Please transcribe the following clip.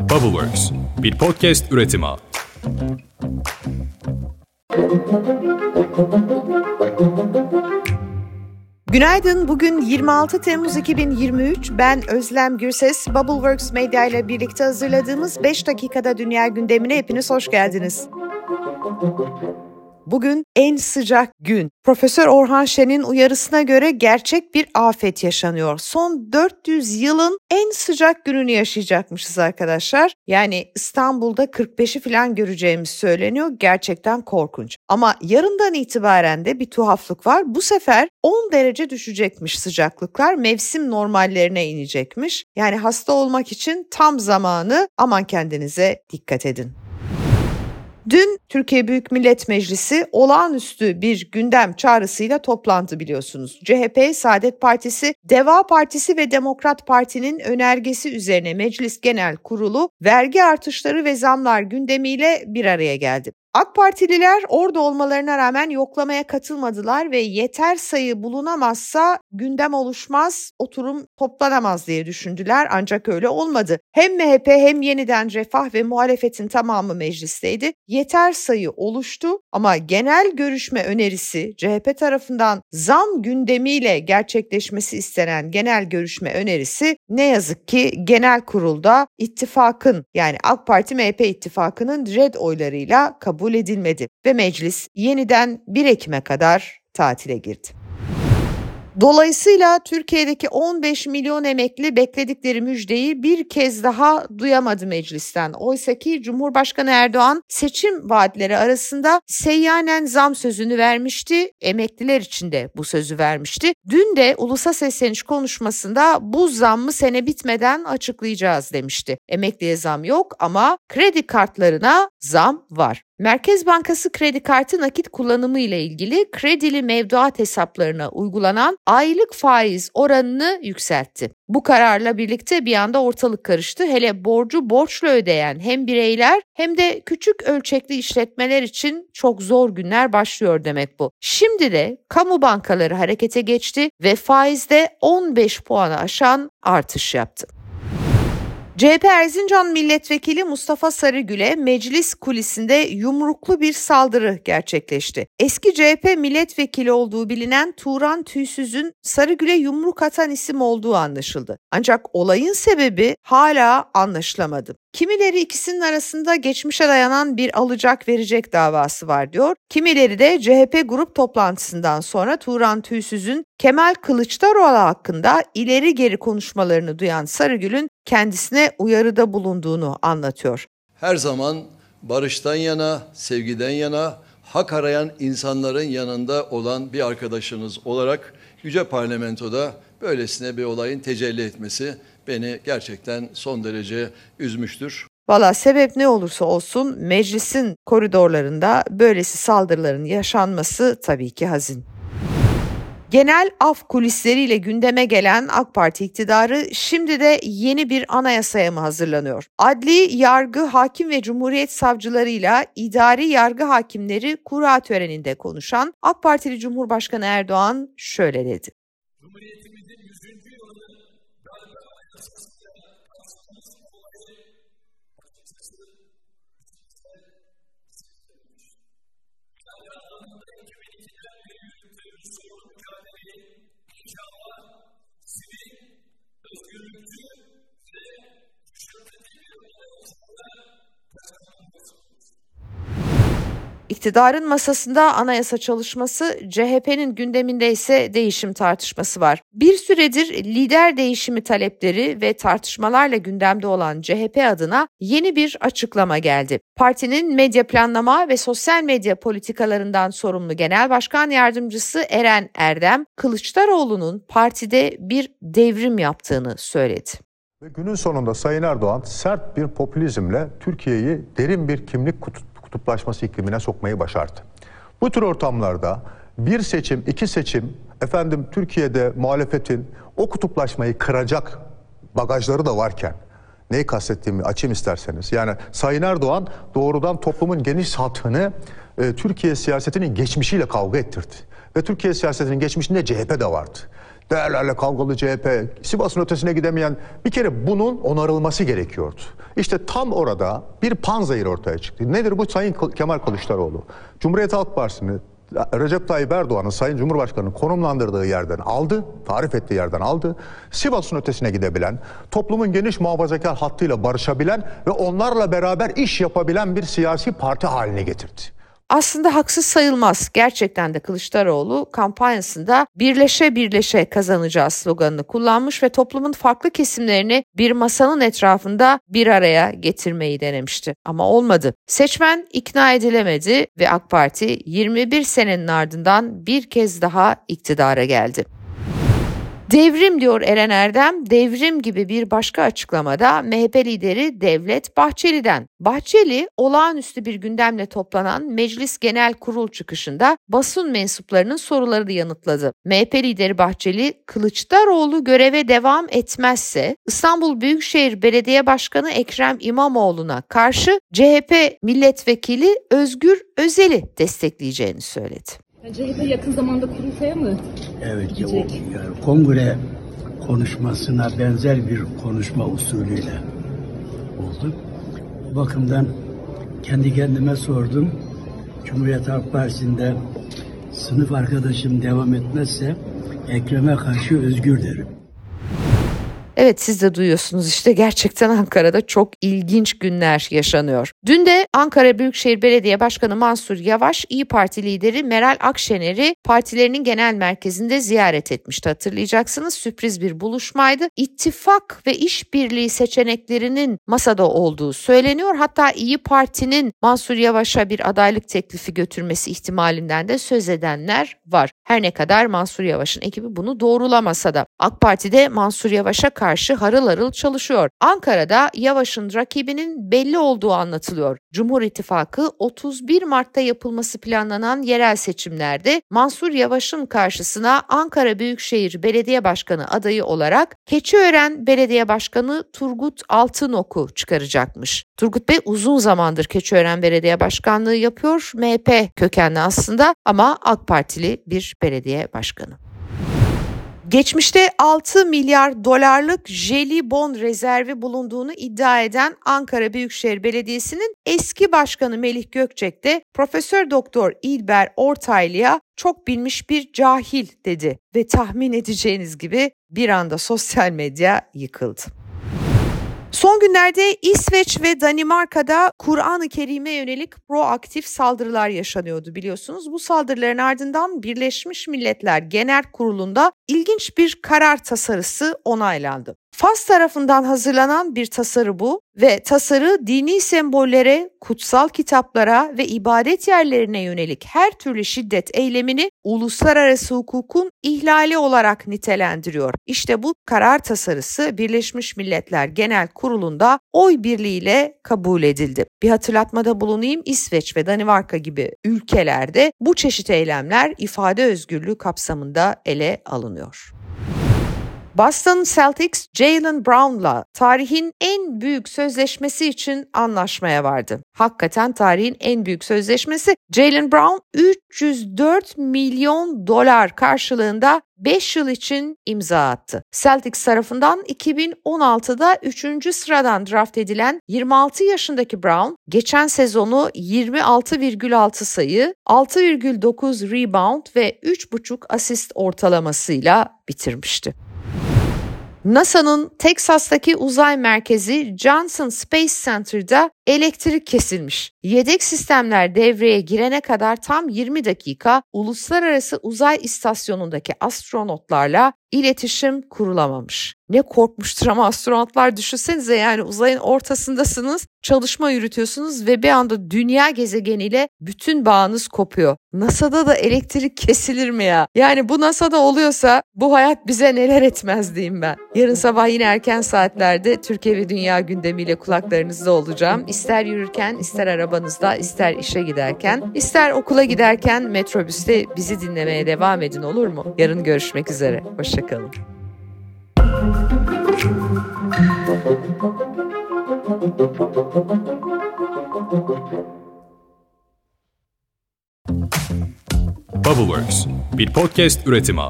Bubbleworks, bir podcast üretimi. Günaydın. Bugün 26 Temmuz 2023. Ben Özlem Gürses. Bubbleworks Medya ile birlikte hazırladığımız 5 dakikada dünya gündemine hepiniz hoş geldiniz. Bugün en sıcak gün. Profesör Orhan Şen'in uyarısına göre gerçek bir afet yaşanıyor. Son 400 yılın en sıcak gününü yaşayacakmışız arkadaşlar. Yani İstanbul'da 45'i falan göreceğimiz söyleniyor. Gerçekten korkunç. Ama yarından itibaren de bir tuhaflık var. Bu sefer 10 derece düşecekmiş sıcaklıklar. Mevsim normallerine inecekmiş. Yani hasta olmak için tam zamanı. Aman kendinize dikkat edin. Dün Türkiye Büyük Millet Meclisi olağanüstü bir gündem çağrısıyla toplantı biliyorsunuz. CHP, Saadet Partisi, Deva Partisi ve Demokrat Parti'nin önergesi üzerine Meclis Genel Kurulu vergi artışları ve zamlar gündemiyle bir araya geldi. AK Partililer orada olmalarına rağmen yoklamaya katılmadılar ve yeter sayı bulunamazsa gündem oluşmaz, oturum toplanamaz diye düşündüler ancak öyle olmadı. Hem MHP hem yeniden Refah ve muhalefetin tamamı meclisteydi. Yeter sayı oluştu ama genel görüşme önerisi CHP tarafından zam gündemiyle gerçekleşmesi istenen genel görüşme önerisi ne yazık ki genel kurulda ittifakın yani AK Parti MHP ittifakının red oylarıyla kabul kabul edilmedi ve meclis yeniden 1 Ekim'e kadar tatile girdi. Dolayısıyla Türkiye'deki 15 milyon emekli bekledikleri müjdeyi bir kez daha duyamadı meclisten. Oysa ki Cumhurbaşkanı Erdoğan seçim vaatleri arasında seyyanen zam sözünü vermişti. Emekliler için de bu sözü vermişti. Dün de ulusa sesleniş konuşmasında bu zammı sene bitmeden açıklayacağız demişti. Emekliye zam yok ama kredi kartlarına zam var. Merkez Bankası kredi kartı nakit kullanımı ile ilgili kredili mevduat hesaplarına uygulanan aylık faiz oranını yükseltti. Bu kararla birlikte bir anda ortalık karıştı. Hele borcu borçlu ödeyen hem bireyler hem de küçük ölçekli işletmeler için çok zor günler başlıyor demek bu. Şimdi de kamu bankaları harekete geçti ve faizde 15 puanı aşan artış yaptı. CHP Erzincan Milletvekili Mustafa Sarıgül'e meclis kulisinde yumruklu bir saldırı gerçekleşti. Eski CHP milletvekili olduğu bilinen Turan Tüysüz'ün Sarıgül'e yumruk atan isim olduğu anlaşıldı. Ancak olayın sebebi hala anlaşılamadı. Kimileri ikisinin arasında geçmişe dayanan bir alacak verecek davası var diyor. Kimileri de CHP grup toplantısından sonra Turan Tüysüz'ün Kemal Kılıçdaroğlu hakkında ileri geri konuşmalarını duyan Sarıgül'ün kendisine uyarıda bulunduğunu anlatıyor. Her zaman barıştan yana, sevgiden yana, hak arayan insanların yanında olan bir arkadaşınız olarak Yüce Parlamento'da böylesine bir olayın tecelli etmesi beni gerçekten son derece üzmüştür. Valla sebep ne olursa olsun meclisin koridorlarında böylesi saldırıların yaşanması tabii ki hazin. Genel af kulisleriyle gündeme gelen AK Parti iktidarı şimdi de yeni bir anayasaya mı hazırlanıyor? Adli, yargı, hakim ve cumhuriyet savcılarıyla idari yargı hakimleri kura töreninde konuşan AK Partili Cumhurbaşkanı Erdoğan şöyle dedi. kişisel sistemmiş. Yani anlamda 2002'den beri yürüttüğümüz sorun mücadeleyi inşallah sivil, özgürlükçü ve düşünmediği bir olay olmasında İktidarın masasında anayasa çalışması, CHP'nin gündeminde ise değişim tartışması var. Bir süredir lider değişimi talepleri ve tartışmalarla gündemde olan CHP adına yeni bir açıklama geldi. Partinin medya planlama ve sosyal medya politikalarından sorumlu Genel Başkan Yardımcısı Eren Erdem, Kılıçdaroğlu'nun partide bir devrim yaptığını söyledi. Ve günün sonunda Sayın Erdoğan sert bir popülizmle Türkiye'yi derin bir kimlik kutuplaşması iklimine sokmayı başardı. Bu tür ortamlarda bir seçim, iki seçim, efendim Türkiye'de muhalefetin o kutuplaşmayı kıracak bagajları da varken neyi kastettiğimi açayım isterseniz. Yani Sayın Erdoğan doğrudan toplumun geniş hatını e, Türkiye siyasetinin geçmişiyle kavga ettirdi. Ve Türkiye siyasetinin geçmişinde CHP de vardı değerlerle kavgalı CHP, Sivas'ın ötesine gidemeyen bir kere bunun onarılması gerekiyordu. İşte tam orada bir panzehir ortaya çıktı. Nedir bu Sayın Kemal Kılıçdaroğlu? Cumhuriyet Halk Partisi'ni Recep Tayyip Erdoğan'ın Sayın Cumhurbaşkanı'nın konumlandırdığı yerden aldı, tarif ettiği yerden aldı. Sivas'ın ötesine gidebilen, toplumun geniş muhafazakar hattıyla barışabilen ve onlarla beraber iş yapabilen bir siyasi parti haline getirdi aslında haksız sayılmaz. Gerçekten de Kılıçdaroğlu kampanyasında birleşe birleşe kazanacağız sloganını kullanmış ve toplumun farklı kesimlerini bir masanın etrafında bir araya getirmeyi denemişti. Ama olmadı. Seçmen ikna edilemedi ve AK Parti 21 senenin ardından bir kez daha iktidara geldi. Devrim diyor Eren Erdem, devrim gibi bir başka açıklamada MHP lideri Devlet Bahçeli'den. Bahçeli olağanüstü bir gündemle toplanan Meclis Genel Kurul çıkışında basın mensuplarının sorularını yanıtladı. MHP lideri Bahçeli, Kılıçdaroğlu göreve devam etmezse İstanbul Büyükşehir Belediye Başkanı Ekrem İmamoğlu'na karşı CHP milletvekili Özgür Özel'i destekleyeceğini söyledi. CHP yakın zamanda kurultaya mı Evet, gidecek? O, yani kongre konuşmasına benzer bir konuşma usulüyle oldu. Bu bakımdan kendi kendime sordum. Cumhuriyet Halk Partisi'nde sınıf arkadaşım devam etmezse Ekrem'e karşı özgür derim. Evet siz de duyuyorsunuz işte gerçekten Ankara'da çok ilginç günler yaşanıyor. Dün de Ankara Büyükşehir Belediye Başkanı Mansur Yavaş, İyi Parti lideri Meral Akşener'i partilerinin genel merkezinde ziyaret etmişti hatırlayacaksınız. Sürpriz bir buluşmaydı. İttifak ve işbirliği seçeneklerinin masada olduğu söyleniyor. Hatta İyi Parti'nin Mansur Yavaş'a bir adaylık teklifi götürmesi ihtimalinden de söz edenler var. Her ne kadar Mansur Yavaş'ın ekibi bunu doğrulamasa da AK Parti'de Mansur Yavaş'a karşı harıl harıl çalışıyor. Ankara'da Yavaş'ın rakibinin belli olduğu anlatılıyor. Cumhur İttifakı 31 Mart'ta yapılması planlanan yerel seçimlerde Mansur Yavaş'ın karşısına Ankara Büyükşehir Belediye Başkanı adayı olarak Keçiören Belediye Başkanı Turgut Altınok'u çıkaracakmış. Turgut Bey uzun zamandır Keçiören Belediye Başkanlığı yapıyor. MHP kökenli aslında ama AK Partili bir belediye başkanı. Geçmişte 6 milyar dolarlık jelibon rezervi bulunduğunu iddia eden Ankara Büyükşehir Belediyesi'nin eski başkanı Melih Gökçek de Profesör Doktor İlber Ortaylı'ya çok bilmiş bir cahil dedi ve tahmin edeceğiniz gibi bir anda sosyal medya yıkıldı. Son günlerde İsveç ve Danimarka'da Kur'an-ı Kerim'e yönelik proaktif saldırılar yaşanıyordu biliyorsunuz. Bu saldırıların ardından Birleşmiş Milletler Genel Kurulu'nda ilginç bir karar tasarısı onaylandı. Fas tarafından hazırlanan bir tasarı bu ve tasarı dini sembollere, kutsal kitaplara ve ibadet yerlerine yönelik her türlü şiddet eylemini uluslararası hukukun ihlali olarak nitelendiriyor. İşte bu karar tasarısı Birleşmiş Milletler Genel Kurulu'nda oy birliğiyle kabul edildi. Bir hatırlatmada bulunayım İsveç ve Danimarka gibi ülkelerde bu çeşit eylemler ifade özgürlüğü kapsamında ele alınıyor. Boston Celtics Jalen Brown'la tarihin en büyük sözleşmesi için anlaşmaya vardı. Hakikaten tarihin en büyük sözleşmesi. Jalen Brown 304 milyon dolar karşılığında 5 yıl için imza attı. Celtics tarafından 2016'da 3. sıradan draft edilen 26 yaşındaki Brown geçen sezonu 26,6 sayı, 6,9 rebound ve 3,5 asist ortalamasıyla bitirmişti. NASA'nın Teksas'taki uzay merkezi Johnson Space Center'da elektrik kesilmiş. Yedek sistemler devreye girene kadar tam 20 dakika uluslararası uzay istasyonundaki astronotlarla iletişim kurulamamış. Ne korkmuştur ama astronotlar düşünsenize yani uzayın ortasındasınız, çalışma yürütüyorsunuz ve bir anda dünya gezegeniyle bütün bağınız kopuyor. NASA'da da elektrik kesilir mi ya? Yani bu NASA'da oluyorsa bu hayat bize neler etmez diyeyim ben. Yarın sabah yine erken saatlerde Türkiye ve dünya gündemiyle kulaklarınızda olacağım. İster yürürken, ister arabanızda, ister işe giderken, ister okula giderken metrobüste bizi dinlemeye devam edin olur mu? Yarın görüşmek üzere. Hoşçakalın. Bubbleworks bir podcast üretimi.